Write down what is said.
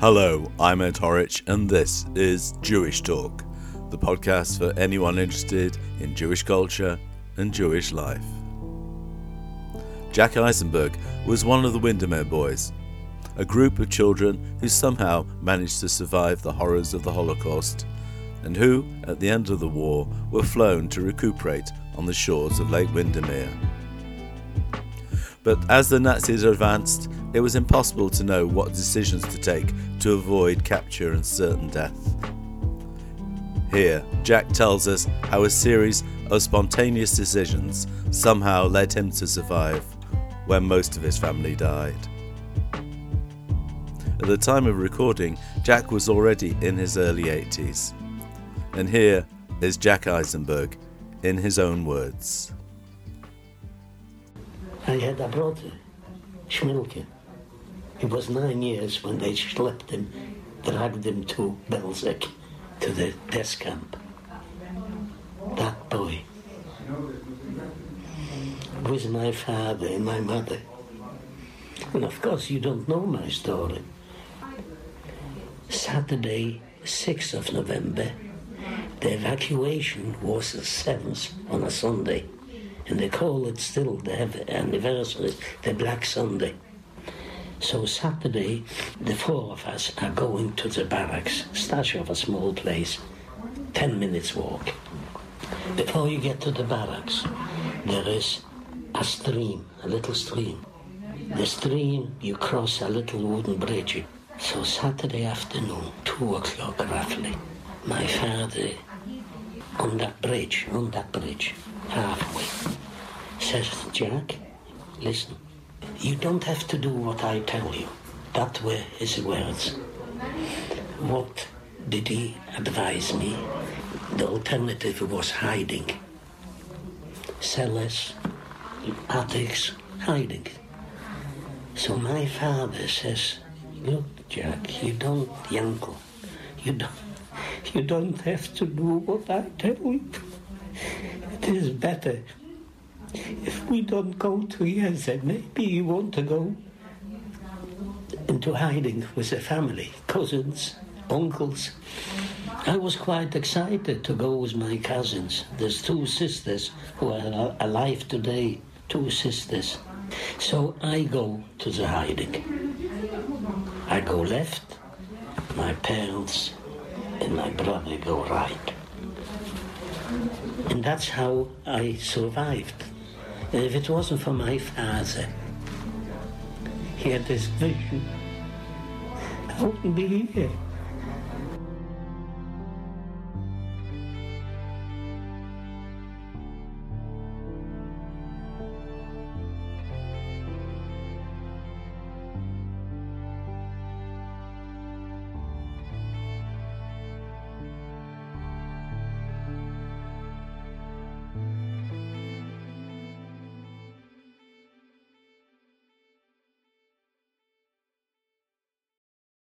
Hello, I'm Ed Horwich, and this is Jewish Talk, the podcast for anyone interested in Jewish culture and Jewish life. Jack Eisenberg was one of the Windermere Boys, a group of children who somehow managed to survive the horrors of the Holocaust and who, at the end of the war, were flown to recuperate on the shores of Lake Windermere. But as the Nazis advanced, it was impossible to know what decisions to take to avoid capture and certain death. Here, Jack tells us how a series of spontaneous decisions somehow led him to survive when most of his family died. At the time of recording, Jack was already in his early 80s. And here is Jack Eisenberg in his own words. I had a brother, Schmilke. He was nine years when they schlepped him, dragged him to Belzec, to the death camp. That boy with my father and my mother. And of course, you don't know my story. Saturday, 6th of November, the evacuation was the 7th on a Sunday. And they call it still the anniversary, the Black Sunday. So Saturday, the four of us are going to the barracks, stash of a small place, 10 minutes walk. Before you get to the barracks, there is a stream, a little stream. The stream, you cross a little wooden bridge. So Saturday afternoon, two o'clock roughly, my father on that bridge, on that bridge, halfway, says, Jack, listen, you don't have to do what I tell you. That were his words. What did he advise me? The alternative was hiding. Cellars, attics, hiding. So my father says, look, Jack, you don't, uncle, you don't, you don't have to do what I tell you. It is better if we don't go to together. Maybe you want to go into hiding with the family, cousins, uncles. I was quite excited to go with my cousins. There's two sisters who are alive today, two sisters. So I go to the hiding. I go left, my parents and my brother go right. And that's how I survived. And if it wasn't for my father, he had this vision, I wouldn't be here.